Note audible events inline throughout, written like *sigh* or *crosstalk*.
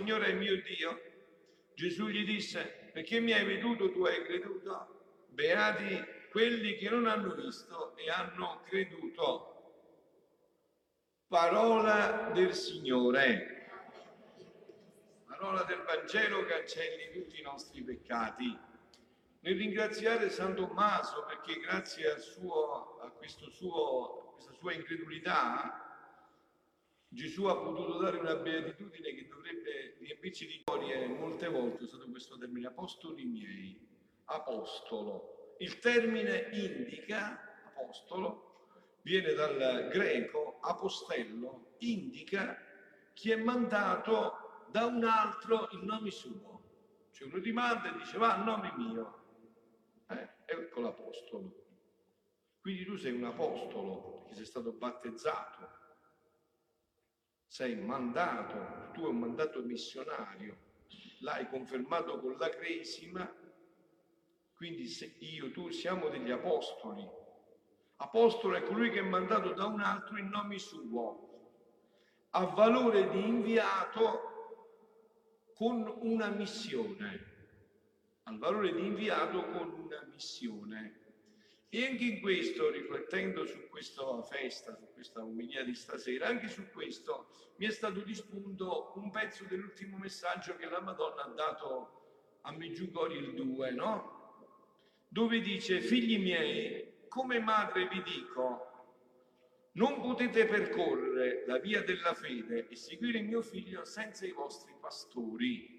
Signore è mio Dio? Gesù gli disse, perché mi hai veduto tu hai creduto? Beati quelli che non hanno visto e hanno creduto. Parola del Signore. Parola del Vangelo cancelli tutti i nostri peccati. Nel ringraziare San Tommaso perché grazie suo, a suo, questa sua incredulità Gesù ha potuto dare una beatitudine che dovrebbe riempirci di gloria molte volte, è stato questo termine, apostoli miei, apostolo. Il termine indica, apostolo, viene dal greco, apostello, indica chi è mandato da un altro in nome suo. Cioè uno ti manda e dice va a nome mio. Eh, ecco l'apostolo. Quindi tu sei un apostolo perché sei stato battezzato sei mandato, tu hai un mandato missionario, l'hai confermato con la cresima, quindi io, tu siamo degli apostoli. Apostolo è colui che è mandato da un altro in nome suo, ha valore di inviato con una missione, ha valore di inviato con una missione. E anche in questo, riflettendo su questa festa, su questa umilia di stasera, anche su questo mi è stato di spunto un pezzo dell'ultimo messaggio che la Madonna ha dato a Meggiugori il 2, no? Dove dice, figli miei, come madre vi dico, non potete percorrere la via della fede e seguire mio figlio senza i vostri pastori.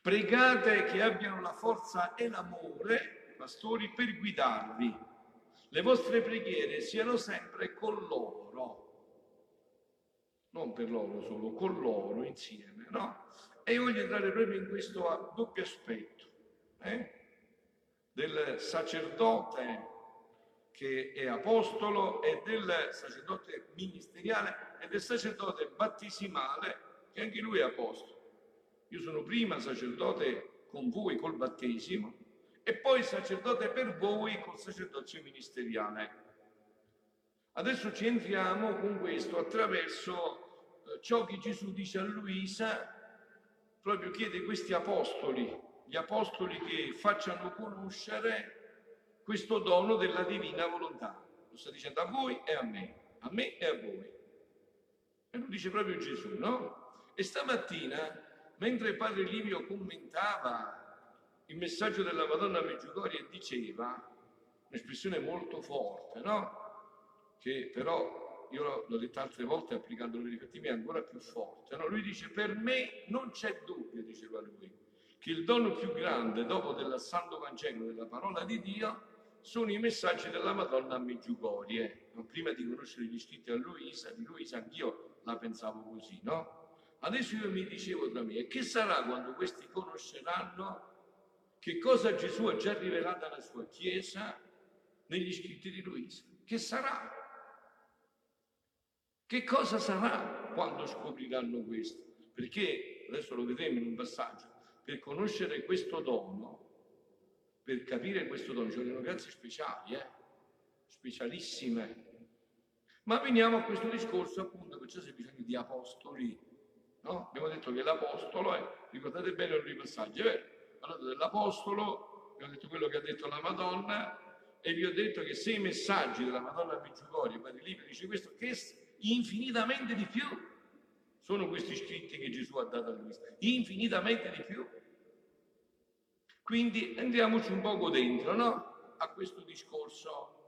Pregate che abbiano la forza e l'amore pastori, per guidarvi. Le vostre preghiere siano sempre con loro, non per loro solo, con loro insieme, no? E io voglio entrare proprio in questo doppio aspetto, eh? del sacerdote che è apostolo e del sacerdote ministeriale e del sacerdote battesimale che anche lui è apostolo. Io sono prima sacerdote con voi col battesimo e poi sacerdote per voi col sacerdozio ministeriale. Adesso ci entriamo con questo attraverso eh, ciò che Gesù dice a Luisa, proprio chiede questi apostoli, gli apostoli che facciano conoscere questo dono della divina volontà. Lo sta dicendo a voi e a me, a me e a voi. E lo dice proprio Gesù, no? E stamattina, mentre padre Livio commentava il messaggio della Madonna Meggiugorie diceva, un'espressione molto forte, no? Che però io l'ho detta altre volte applicandolo nei rifletti miei ancora più forte, no? Lui dice, per me non c'è dubbio, diceva lui, che il dono più grande dopo del Santo Vangelo, della parola di Dio, sono i messaggi della Madonna a Meggiugorie. Prima di conoscere gli scritti a Luisa, di Luisa anch'io la pensavo così, no? Adesso io mi dicevo tra me, e che sarà quando questi conosceranno che cosa Gesù ha già rivelato alla sua Chiesa negli scritti di Luisa. Che sarà? Che cosa sarà quando scopriranno questo? Perché, adesso lo vedremo in un passaggio, per conoscere questo dono, per capire questo dono, ci vogliono grazie speciali, eh? specialissime. Ma veniamo a questo discorso appunto, perciò c'è bisogno di apostoli. No? Abbiamo detto che l'apostolo è, ricordate bene il ripassaggio, è vero? Parlato dell'Apostolo, vi ho detto quello che ha detto la Madonna e vi ho detto che se i messaggi della Madonna Meggiugorio, Padre Livio dice questo, che infinitamente di più sono questi scritti che Gesù ha dato a lui, infinitamente di più. Quindi andiamoci un poco dentro, no? A questo discorso.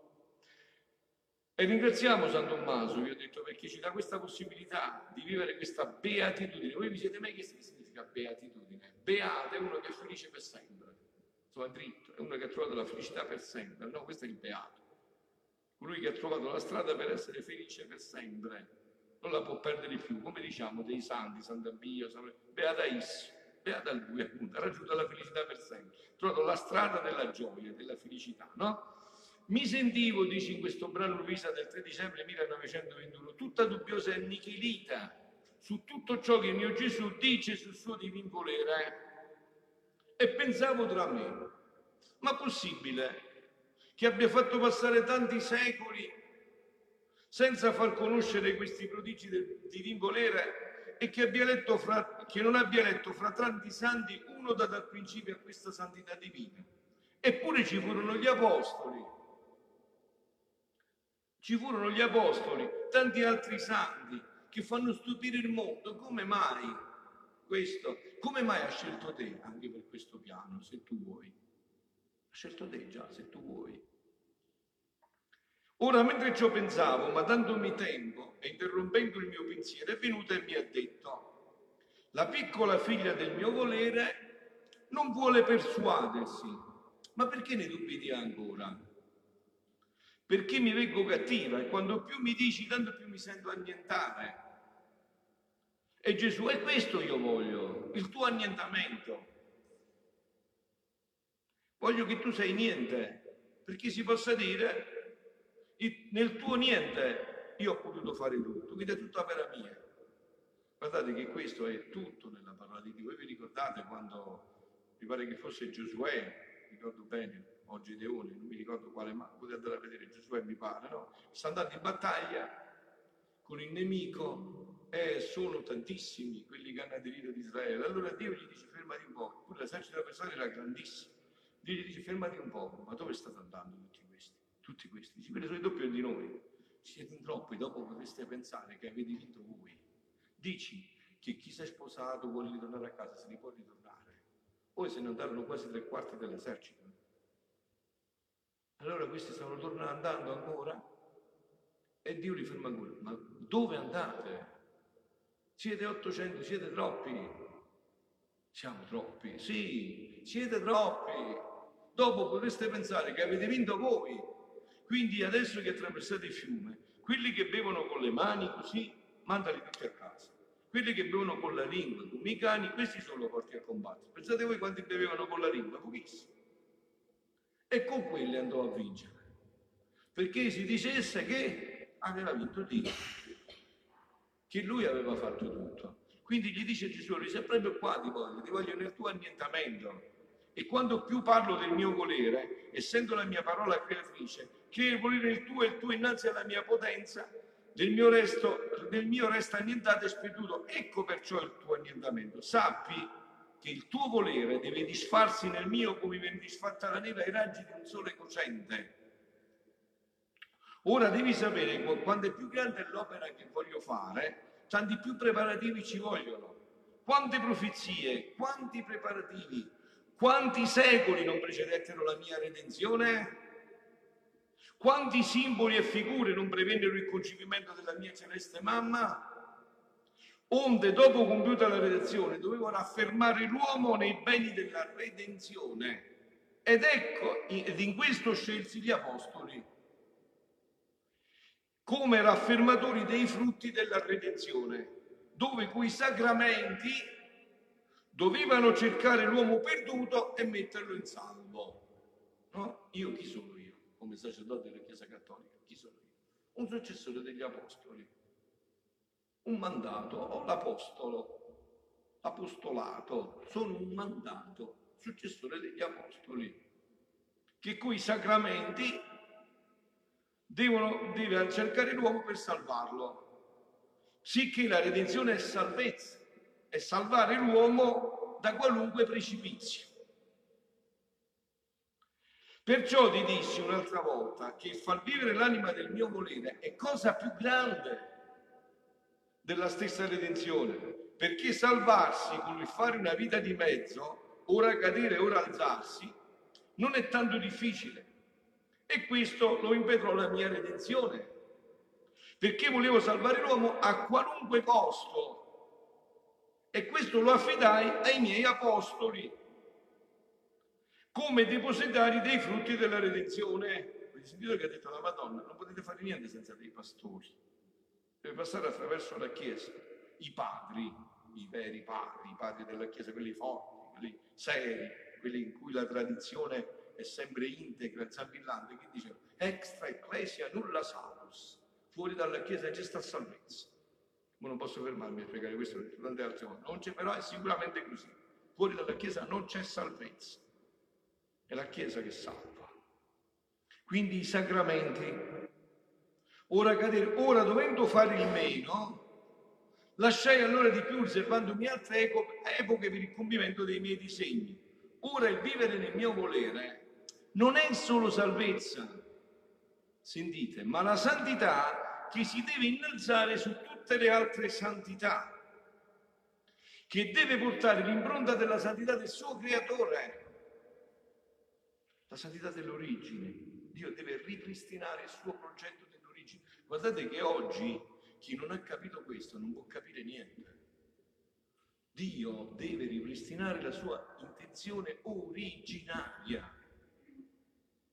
E ringraziamo San Tommaso, vi ho detto, perché ci dà questa possibilità di vivere questa beatitudine. Voi vi siete mai chiesti che significa beatitudine? Beato è uno che è felice per sempre, insomma dritto, è uno che ha trovato la felicità per sempre, no, questo è il beato. Colui che ha trovato la strada per essere felice per sempre, non la può perdere più, come diciamo dei santi, Sant'Abbio, San... beata Issi, beata lui appunto, ha raggiunto la felicità per sempre, ha trovato la strada della gioia, della felicità, no? Mi sentivo, dice in questo brano Luisa del 3 dicembre 1921, tutta dubbiosa e annichilita su tutto ciò che il mio Gesù dice sul suo divin volere. E pensavo tra me, ma possibile che abbia fatto passare tanti secoli senza far conoscere questi prodigi del divin volere e che, abbia letto fra, che non abbia letto fra tanti santi uno da dal principio a questa santità divina. Eppure ci furono gli apostoli, ci furono gli apostoli, tanti altri santi che fanno stupire il mondo. Come mai questo? Come mai ha scelto te anche per questo piano, se tu vuoi? Ha scelto te già, se tu vuoi. Ora, mentre ciò pensavo, ma dandomi tempo e interrompendo il mio pensiero, è venuta e mi ha detto, la piccola figlia del mio volere non vuole persuadersi, ma perché ne dubiti ancora? Perché mi vengo cattiva e quando più mi dici, tanto più mi sento annientare. E Gesù, è questo io voglio, il tuo annientamento. Voglio che tu sei niente, perché si possa dire nel tuo niente io ho potuto fare tutto, quindi è tutta opera mia. Guardate che questo è tutto nella parola di Dio. Voi vi ricordate quando mi pare che fosse Giosuè, ricordo bene, o Gedeone, non mi ricordo quale, ma potete andare a vedere Giosuè, mi pare, no? Sta andando in battaglia con il nemico e sono tantissimi quelli che hanno aderito ad Israele. Allora Dio gli dice fermati un po', pure l'esercito persona era grandissimo. Dio gli dice fermati un po', ma dove state andando tutti? tutti questi. Dice, quelli sono i doppi di noi. Siete in troppi, dopo potreste pensare che avete vinto voi. Dici che chi si è sposato vuole ritornare a casa, se ne può ritornare. Poi se ne andarono quasi tre quarti dell'esercito. Allora questi stavano tornando andando ancora e Dio li ferma ancora. Ma dove andate? Siete 800, siete troppi. Siamo troppi, sì, siete troppi. Dopo potreste pensare che avete vinto voi, quindi adesso che attraversate il fiume, quelli che bevono con le mani così, mandali tutti a casa. Quelli che bevono con la lingua, come i cani, questi sono porti a combattere. Pensate voi quanti bevevano con la lingua? Pochissimi. E con quelli andò a vincere. Perché si dicesse che aveva vinto Dio, che lui aveva fatto tutto. Quindi gli dice Gesù, sei proprio qua ti voglio, ti voglio nel tuo annientamento. E quando più parlo del mio volere, essendo la mia parola creatrice, che il volere il tuo e il tuo innanzi alla mia potenza, del mio, resto, del mio resta annientato e sperduto. Ecco perciò il tuo annientamento. Sappi che il tuo volere deve disfarsi nel mio come viene disfatta la neve ai raggi di un sole cocente. Ora devi sapere che quando è più grande l'opera che voglio fare, tanti più preparativi ci vogliono. Quante profezie, quanti preparativi, quanti secoli non precedettero la mia redenzione? Quanti simboli e figure non prevennero il concepimento della mia celeste mamma? Onde, dopo compiuta la redenzione, dovevano affermare l'uomo nei beni della redenzione. Ed ecco, ed in questo scelsi gli apostoli come raffermatori dei frutti della redenzione, dove quei sacramenti dovevano cercare l'uomo perduto e metterlo in salvo. No? Io chi sono? come sacerdote della Chiesa Cattolica, chi sono io? Un successore degli Apostoli, un mandato, o l'Apostolo, apostolato, sono un mandato, successore degli Apostoli, che coi sacramenti devono, deve cercare l'uomo per salvarlo, sicché la redenzione è salvezza, è salvare l'uomo da qualunque precipizio. Perciò ti dissi un'altra volta che far vivere l'anima del mio volere è cosa più grande della stessa redenzione, perché salvarsi con il fare una vita di mezzo, ora cadere, ora alzarsi, non è tanto difficile. E questo lo impetrò la mia redenzione, perché volevo salvare l'uomo a qualunque costo. E questo lo affidai ai miei apostoli come depositari dei frutti della redenzione. Avete sentito che ha detto la Madonna? Non potete fare niente senza dei pastori. Deve passare attraverso la Chiesa. I padri, i veri padri, i padri della Chiesa, quelli forti, quelli seri, quelli in cui la tradizione è sempre integra, zampillante, che dice extra ecclesia nulla salus. Fuori dalla Chiesa c'è sta salvezza. Ma non posso fermarmi a spiegare questo perché tante altre volte. Non c'è, però è sicuramente così. Fuori dalla Chiesa non c'è salvezza è la Chiesa che salva. Quindi i sacramenti. Ora, ora dovendo fare il meno, Lasciai allora di più riservandomi altre epoche per il compimento dei miei disegni. Ora il vivere nel mio volere non è solo salvezza, sentite, ma la santità che si deve innalzare su tutte le altre santità, che deve portare l'impronta della santità del suo creatore, la santità dell'origine. Dio deve ripristinare il suo progetto dell'origine. Guardate che oggi chi non ha capito questo non può capire niente. Dio deve ripristinare la sua intenzione originaria.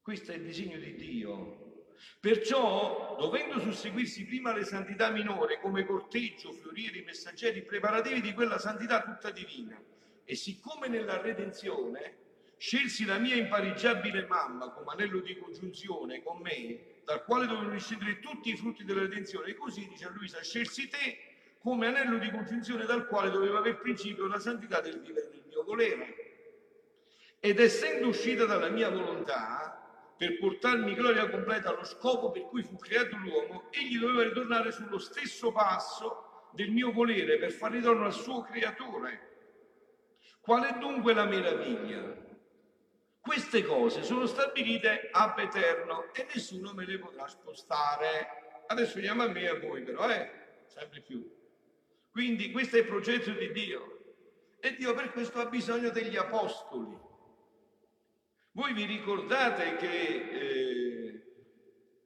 Questo è il disegno di Dio. Perciò, dovendo susseguirsi prima le santità minori come corteggio, fiorieri, messaggeri, preparativi di quella santità tutta divina, e siccome nella redenzione scelsi la mia impareggiabile mamma come anello di congiunzione con me, dal quale dovevano discendere tutti i frutti della redenzione. E così, dice Luisa, scelsi te come anello di congiunzione dal quale doveva aver principio la santità del vivere nel mio volere. Ed essendo uscita dalla mia volontà, per portarmi gloria completa allo scopo per cui fu creato l'uomo, egli doveva ritornare sullo stesso passo del mio volere per far ritorno al suo creatore. Qual è dunque la meraviglia? Queste cose sono stabilite ab eterno e nessuno me le potrà spostare. Adesso veniamo a me e a voi però, eh? Sempre più. Quindi questo è il progetto di Dio. E Dio per questo ha bisogno degli apostoli. Voi vi ricordate che eh,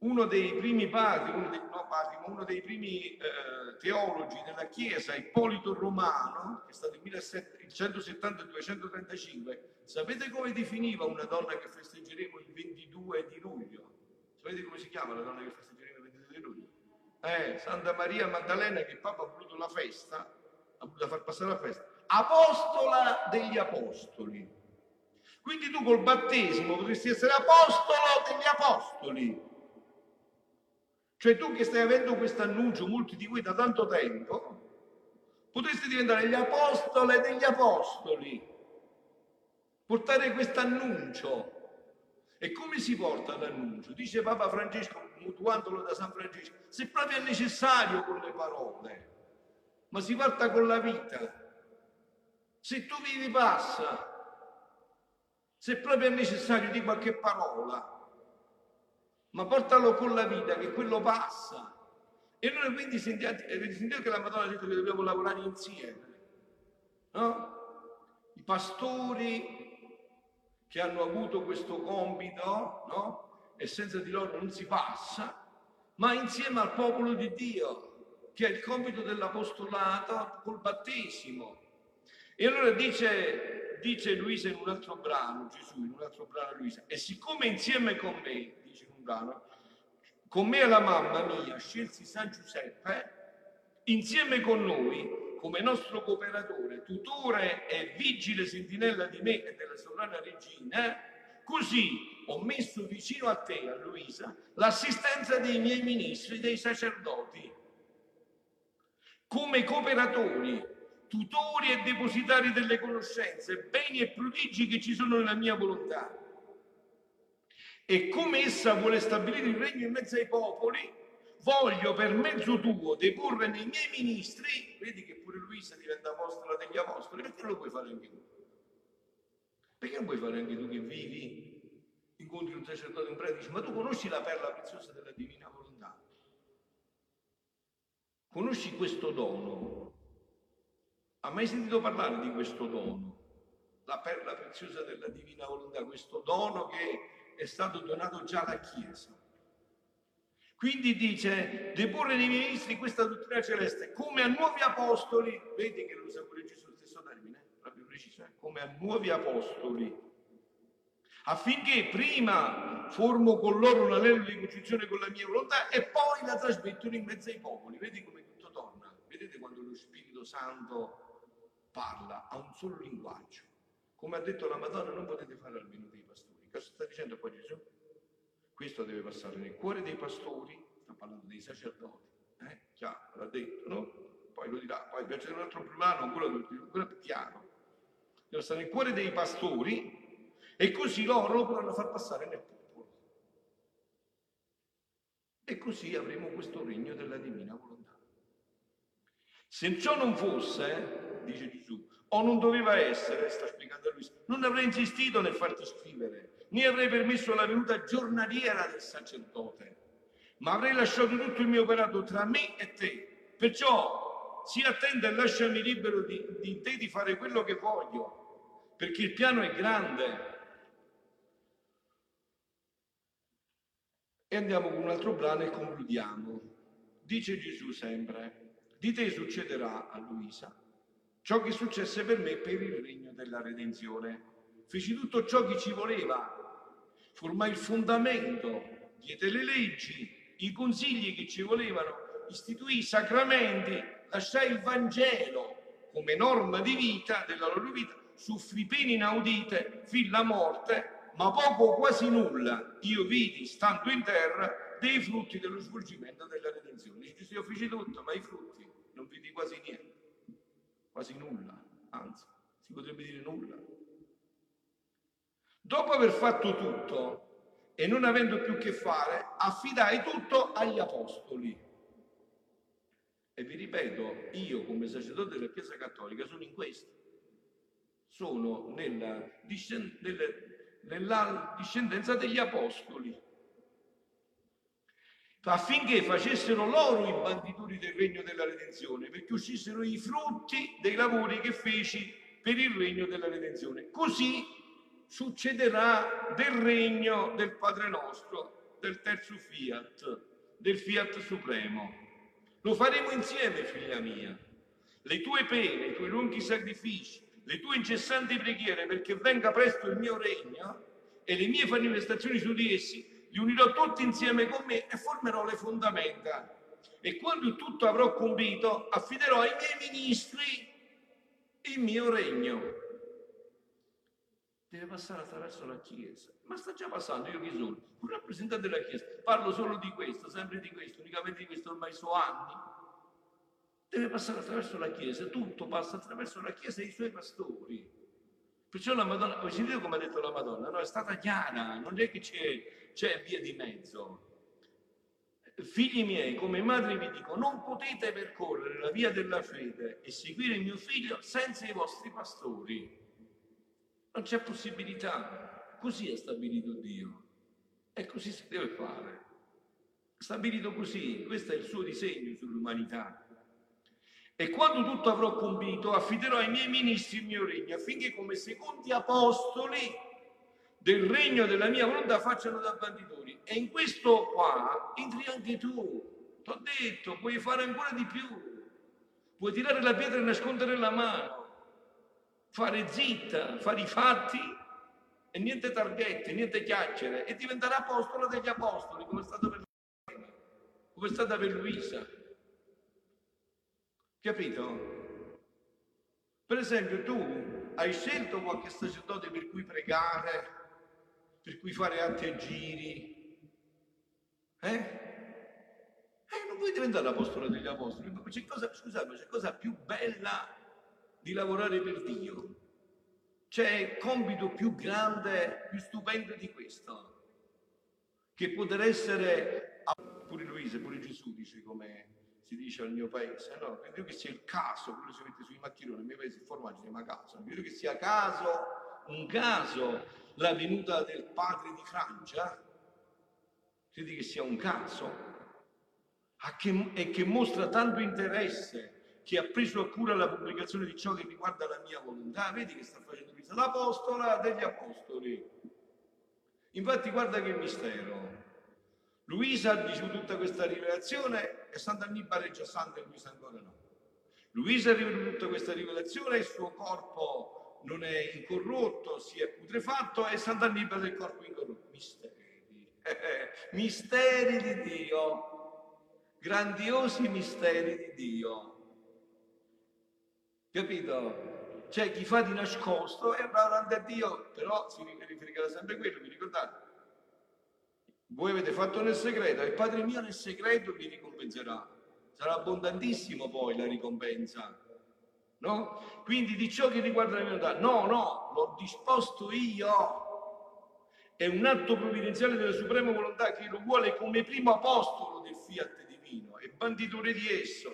uno dei primi padri, uno dei, no, padri, uno dei primi eh, teologi della Chiesa, Ippolito Romano, che è stato il 170-235, sapete come definiva una donna che festeggeremo il 22 di luglio? Sapete come si chiama la donna che festeggeremo il 22 di luglio? Eh, Santa Maria Maddalena che il Papa ha voluto la festa, ha voluto far passare la festa, apostola degli apostoli. Quindi tu col battesimo potresti essere apostolo degli apostoli. Cioè tu che stai avendo questo annuncio, molti di voi da tanto tempo, potresti diventare gli apostoli degli apostoli, portare questo annuncio. E come si porta l'annuncio? Dice Papa Francesco, mutuandolo da San Francesco, se proprio è necessario con le parole, ma si parta con la vita. Se tu vivi passa, se proprio è necessario di qualche parola, ma portalo con la vita, che quello passa. E noi quindi sentiamo, sentiamo che la Madonna ha detto che dobbiamo lavorare insieme. No? I pastori che hanno avuto questo compito, no? E senza di loro non si passa, ma insieme al popolo di Dio, che ha il compito dell'apostolato col battesimo. E allora dice, dice Luisa in un altro brano, Gesù in un altro brano Luisa, e siccome insieme con me brano, con me e la mamma mia scelsi San Giuseppe insieme con noi come nostro cooperatore, tutore e vigile sentinella di me e della sovrana regina, così ho messo vicino a te, a Luisa, l'assistenza dei miei ministri, dei sacerdoti, come cooperatori, tutori e depositari delle conoscenze, beni e prodigi che ci sono nella mia volontà e come essa vuole stabilire il regno in mezzo ai popoli, voglio per mezzo tuo deporre nei miei ministri, vedi che pure Luisa diventa apostola degli apostoli, perché non lo puoi fare anche tu? Perché non puoi fare anche tu che vivi, incontri un sacerdote, un prete, dici, ma tu conosci la perla preziosa della divina volontà? Conosci questo dono? Ha mai sentito parlare di questo dono? La perla preziosa della divina volontà, questo dono che è stato donato già alla Chiesa. Quindi dice, deporre nei ministri questa dottrina celeste come a nuovi apostoli, vedi che lo usa pure Gesù lo stesso termine, proprio preciso, eh? come a nuovi apostoli, affinché prima formo con loro un anello di congiunzione con la mia volontà e poi la trasmettono in mezzo ai popoli. Vedi come tutto torna? Vedete quando lo Spirito Santo parla, ha un solo linguaggio. Come ha detto la Madonna, non potete fare almeno dei pastori. Cosa sta dicendo qua Gesù? Questo deve passare nel cuore dei pastori, sta parlando dei sacerdoti, eh? Chiaro, l'ha detto, no? Poi lo dirà, poi per un altro plurale, quello è chiaro. Deve stare nel cuore dei pastori e così loro lo potranno far passare nel popolo. E così avremo questo regno della divina volontà. Se ciò non fosse, dice Gesù, o non doveva essere, sta spiegando lui, non avrei insistito nel farti scrivere, né avrei permesso la venuta giornaliera del sacerdote, ma avrei lasciato tutto il mio operato tra me e te. Perciò sii attento e lasciami libero di, di te di fare quello che voglio, perché il piano è grande. E andiamo con un altro brano e concludiamo. Dice Gesù sempre, di te succederà a Luisa ciò che successe per me per il regno della redenzione. Feci tutto ciò che ci voleva, formai il fondamento, diede le leggi, i consigli che ci volevano, istituì i sacramenti, lasciai il Vangelo come norma di vita della loro vita, soffrì pene inaudite, fin la morte, ma poco o quasi nulla io vidi, stando in terra, dei frutti dello svolgimento della redenzione. Dice, io feci tutto, ma i frutti non vidi quasi niente quasi nulla, anzi, si potrebbe dire nulla. Dopo aver fatto tutto e non avendo più che fare, affidai tutto agli apostoli. E vi ripeto, io come sacerdote della Chiesa Cattolica sono in questo. Sono nella, nella discendenza degli apostoli affinché facessero loro i banditori del regno della redenzione, perché uscissero i frutti dei lavori che feci per il regno della redenzione. Così succederà del regno del Padre nostro, del terzo fiat, del fiat supremo. Lo faremo insieme, figlia mia. Le tue pene, i tuoi lunghi sacrifici, le tue incessanti preghiere perché venga presto il mio regno e le mie manifestazioni su di essi li unirò tutti insieme con me e formerò le fondamenta. E quando tutto avrò compito, affiderò ai miei ministri il mio regno. Deve passare attraverso la Chiesa. Ma sta già passando, io chi sono? Un rappresentante della Chiesa. Parlo solo di questo, sempre di questo, unicamente di questo, ormai so anni. Deve passare attraverso la Chiesa, tutto passa attraverso la Chiesa e i suoi pastori. Perciò la Madonna, ho sentito come ha detto la Madonna, no, è stata chiara, non è che c'è, c'è via di mezzo. Figli miei, come madre vi dico, non potete percorrere la via della fede e seguire il mio figlio senza i vostri pastori. Non c'è possibilità. Così è stabilito Dio. E così si deve fare. Stabilito così, questo è il suo disegno sull'umanità. E quando tutto avrò compito, affiderò ai miei ministri il mio regno, affinché come secondi apostoli del regno della mia volontà facciano da banditori. E in questo qua entri anche tu. Ti ho detto, puoi fare ancora di più. Puoi tirare la pietra e nascondere la mano. Fare zitta, fare i fatti e niente targhette, niente chiacchiere e diventare apostolo degli apostoli, come è stato per come è stata per Luisa. Capito? Per esempio, tu hai scelto qualche sacerdote per cui pregare, per cui fare atti e giri? Eh? Eh, non vuoi diventare l'apostolo degli apostoli? C'è cosa, scusate, c'è cosa più bella di lavorare per Dio? C'è compito più grande, più stupendo di questo, che poter essere, pure Luisa, pure Gesù dice come si dice al mio paese, no? Credo che sia il caso, quello si mette sui maccheroni, nel mio paese il formaggio si chiama caso, credo che sia caso, un caso la venuta del padre di Francia, credi che sia un caso, che, e che mostra tanto interesse, che ha preso a cura la pubblicazione di ciò che riguarda la mia volontà, vedi che sta facendo l'apostola degli apostoli. Infatti guarda che mistero, Luisa ricevuto tutta questa rivelazione e Sant'Annibale è già santa e Luisa ancora no. Luisa ha ricevuto tutta questa rivelazione il suo corpo non è incorrotto, si è putrefatto e Sant'Annibale è il corpo incorrotto. Misteri, *laughs* misteri di Dio, grandiosi misteri di Dio. Capito? C'è chi fa di nascosto e va davanti a Dio, però si riferirà sempre a quello, vi ricordate? Voi avete fatto nel segreto e il Padre mio nel segreto vi ricompenserà. Sarà abbondantissimo poi la ricompensa. No? Quindi di ciò che riguarda la volontà, no, no, l'ho disposto io. È un atto provvidenziale della suprema volontà che lo vuole come primo apostolo del fiat divino e banditore di esso.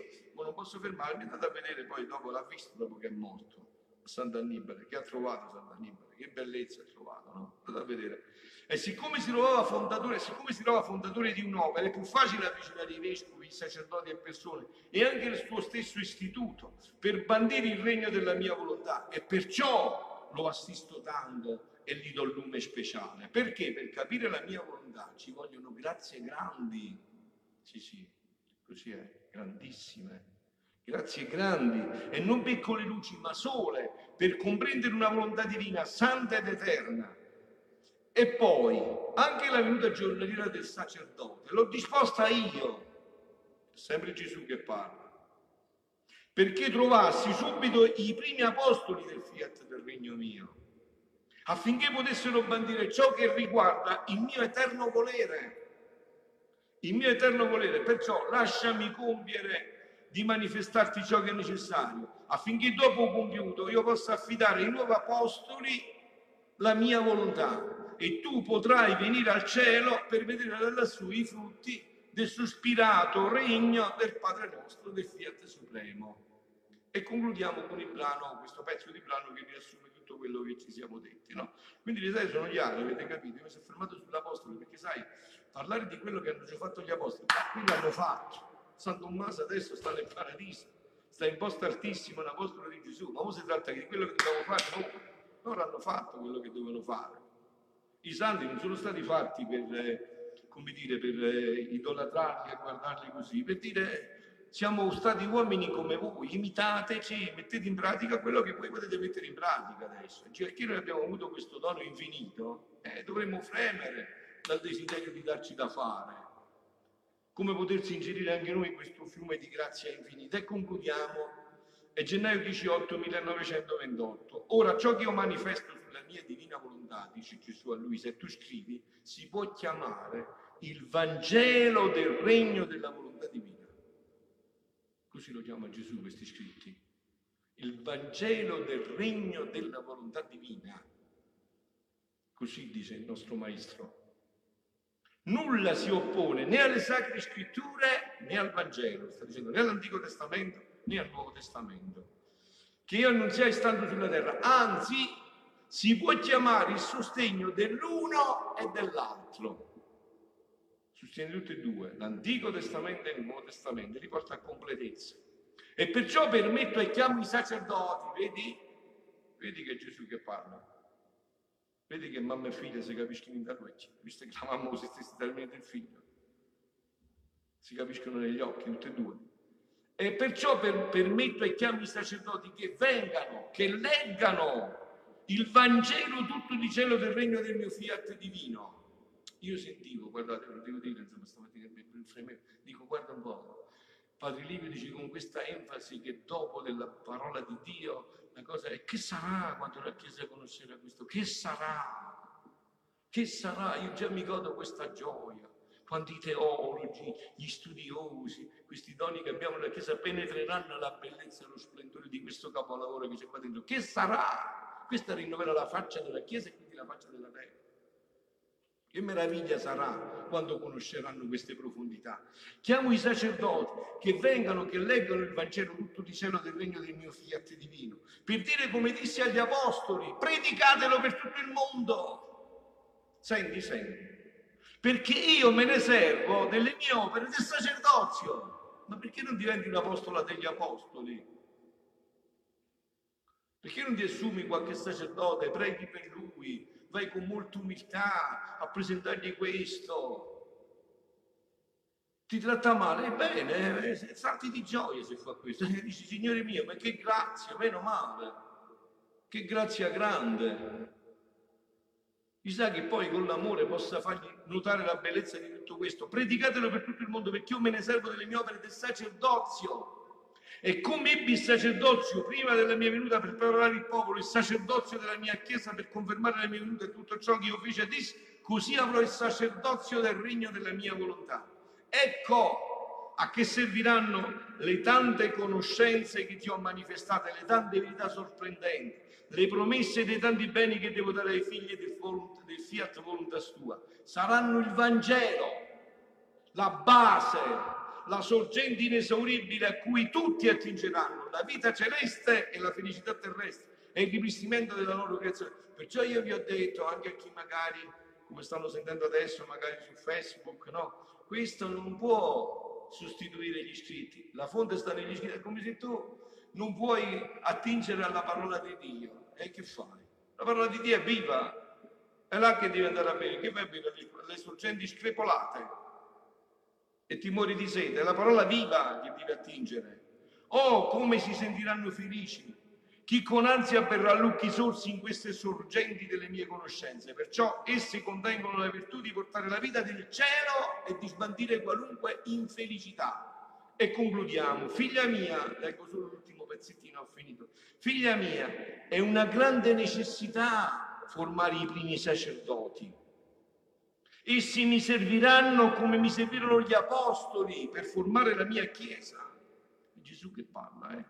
Non posso fermarmi, andate a vedere poi dopo, l'ha visto dopo che è morto, Sant'Annibale, che ha trovato Sant'Annibale, che bellezza ha trovato, no? Andate a vedere. E siccome si trovava fondatore, siccome si trova fondatore di un'opera, è più facile avvicinare i vescovi, i sacerdoti e persone e anche il suo stesso istituto per bandire il regno della mia volontà. E perciò lo assisto tanto e gli do il lume speciale. Perché? Per capire la mia volontà ci vogliono grazie grandi. Sì, sì, così è, grandissime. Grazie grandi e non piccole luci, ma sole, per comprendere una volontà divina, santa ed eterna. E poi anche la venuta giornaliera del sacerdote l'ho disposta io, sempre Gesù che parla, perché trovassi subito i primi apostoli del fiat del regno mio affinché potessero bandire ciò che riguarda il mio eterno volere. Il mio eterno volere, perciò lasciami compiere di manifestarti ciò che è necessario, affinché dopo compiuto io possa affidare ai nuovi apostoli la mia volontà e tu potrai venire al cielo per vedere da lassù i frutti del sospirato regno del Padre nostro, del Fiat Supremo. E concludiamo con il brano, questo pezzo di brano che riassume tutto quello che ci siamo detti. No? Quindi le idee sono chiare, avete capito? Mi sono fermato sull'Apostolo perché sai, parlare di quello che hanno già fatto gli Apostoli, ma qui l'hanno fatto. San Tommaso adesso sta nel paradiso, sta in posto altissimo, l'Apostolo di Gesù, ma ora si tratta di quello che dobbiamo fare noi. Loro hanno fatto quello che dovevano fare. I santi non sono stati fatti per, eh, come dire, per eh, idolatrarli e guardarli così, per dire siamo stati uomini come voi, imitateci, mettete in pratica quello che voi potete mettere in pratica adesso. Cioè, perché noi abbiamo avuto questo dono infinito, eh, dovremmo fremere dal desiderio di darci da fare. Come potersi ingerire anche noi questo fiume di grazia infinita. E concludiamo. È gennaio 18 1928. Ora ciò che io manifesto sulla mia divina volontà, dice Gesù a lui, se tu scrivi, si può chiamare il Vangelo del regno della volontà divina. Così lo chiama Gesù questi scritti. Il Vangelo del regno della volontà divina. Così dice il nostro Maestro. Nulla si oppone né alle sacre scritture né al Vangelo, sta dicendo né all'Antico Testamento né al Nuovo Testamento. Che io annunziai stando sulla terra, anzi si può chiamare il sostegno dell'uno e dell'altro sostiene tutti e due, l'Antico Testamento e il Nuovo Testamento, li porta a completezza. E perciò permetto e chiamo i sacerdoti, vedi? Vedi che è Gesù che parla. Vedi che mamma e figlia si capiscono in tarocchi, visto che la mamma usa gli stessi termini del figlio. Si capiscono negli occhi, tutti e due. E perciò per, permetto e chiamo i sacerdoti che vengano, che leggano il Vangelo tutto di cielo del regno del mio fiat divino io sentivo, guardate, lo devo dire, insomma, stamattina mi fremevo, dico guarda un po', Padre Livio dice con questa enfasi che dopo della parola di Dio la cosa è che sarà quando la Chiesa conoscerà questo? Che sarà? Che sarà? Io già mi godo questa gioia quando i teologi, gli studiosi, questi doni che abbiamo nella Chiesa penetreranno la bellezza e lo splendore di questo capolavoro che c'è qua dentro. Che sarà? Questa rinnoverà la faccia della Chiesa e quindi la faccia della terra. Che meraviglia sarà quando conosceranno queste profondità. Chiamo i sacerdoti che vengano, che leggano il Vangelo tutto di cielo del regno del mio fiat divino, per dire come disse agli apostoli, predicatelo per tutto il mondo. Senti, senti, perché io me ne servo delle mie opere del sacerdozio. Ma perché non diventi un apostolo degli apostoli? Perché non ti assumi qualche sacerdote, preghi per lui, vai con molta umiltà a presentargli questo. Ti tratta male, bene, eh, salti di gioia se fa questo. E dici, Signore mio, ma che grazia, meno male, che grazia grande. Chissà che poi con l'amore possa fargli notare la bellezza di tutto questo. Predicatelo per tutto il mondo perché io me ne servo delle mie opere del sacerdozio. E come ebbi il sacerdozio prima della mia venuta per preparare il popolo, il sacerdozio della mia chiesa per confermare la mia venuta e tutto ciò che io feci a disse, così avrò il sacerdozio del regno della mia volontà. Ecco a che serviranno le tante conoscenze che ti ho manifestate, le tante verità sorprendenti, le promesse dei tanti beni che devo dare ai figli del, del fiat voluntas tua. Saranno il Vangelo, la base la sorgente inesauribile a cui tutti attingeranno, la vita celeste e la felicità terrestre e il ripristimento della loro creazione. Perciò io vi ho detto, anche a chi magari, come stanno sentendo adesso, magari su Facebook, no? Questo non può sostituire gli scritti. La fonte sta negli scritti. È come se tu non puoi attingere alla parola di Dio. E che fai? La parola di Dio è viva. È là che devi andare a bere. Che vai a bere? Le sorgenti screpolate. E ti muori di sete. È la parola viva che devi attingere. Oh, come si sentiranno felici chi con ansia berrà lucchi sorsi in queste sorgenti delle mie conoscenze. Perciò esse contengono la virtù di portare la vita del cielo e di sbandire qualunque infelicità. E concludiamo. Figlia mia, leggo solo l'ultimo pezzettino, ho finito. Figlia mia, è una grande necessità formare i primi sacerdoti. Essi mi serviranno come mi servirono gli apostoli per formare la mia chiesa. È Gesù che parla, eh?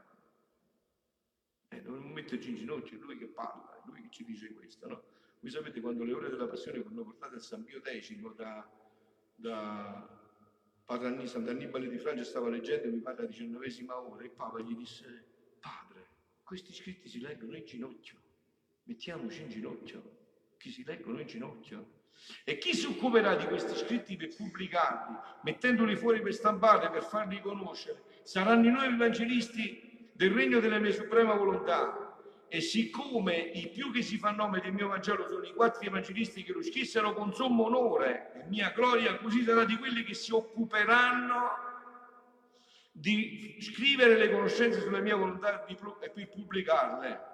Eh, dobbiamo metterci in ginocchio, è lui che parla, è lui che ci dice questo, no? Voi sapete quando le ore della passione furono portate a San Pio X da, da Padre Sant'Annibale di Francia stava leggendo, mi parla diciannovesima ora, e Papa gli disse, padre, questi scritti si leggono in ginocchio, mettiamoci in ginocchio, chi si leggono in ginocchio. E chi si occuperà di questi scritti per pubblicarli, mettendoli fuori per stampare, per farli conoscere, saranno i nuovi evangelisti del regno della mia suprema volontà. E siccome i più che si fa nome del mio Vangelo sono i quattro evangelisti che lo scrissero con sommo onore e mia gloria, così sarà di quelli che si occuperanno di scrivere le conoscenze sulla mia volontà e pubblicarle.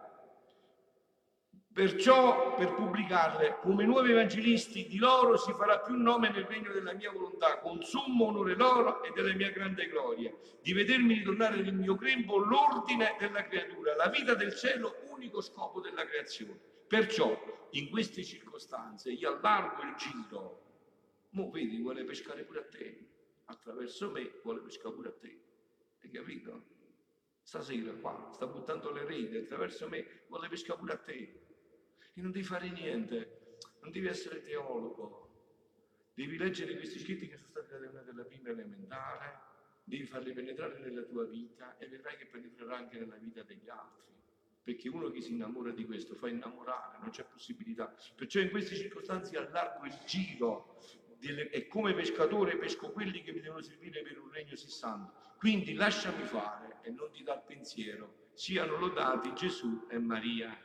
Perciò per pubblicarle come nuovi evangelisti di loro si farà più nome nel regno della mia volontà, con sommo onore loro e della mia grande gloria, di vedermi ritornare nel mio grembo l'ordine della creatura, la vita del cielo, unico scopo della creazione. Perciò in queste circostanze io allargo il giro. Mo vedi, vuole pescare pure a te, attraverso me vuole pescare pure a te. Hai capito? Stasera qua sta buttando le reti attraverso me, vuole pescare pure a te e non devi fare niente, non devi essere teologo, devi leggere questi scritti che sono stati una della prima elementare, devi farli penetrare nella tua vita e vedrai che penetrerà anche nella vita degli altri. Perché uno che si innamora di questo fa innamorare, non c'è possibilità. Perciò in queste circostanze allargo il giro e come pescatore pesco quelli che mi devono servire per un regno sessando. Quindi lasciami fare e non ti dà pensiero. Siano lodati Gesù e Maria.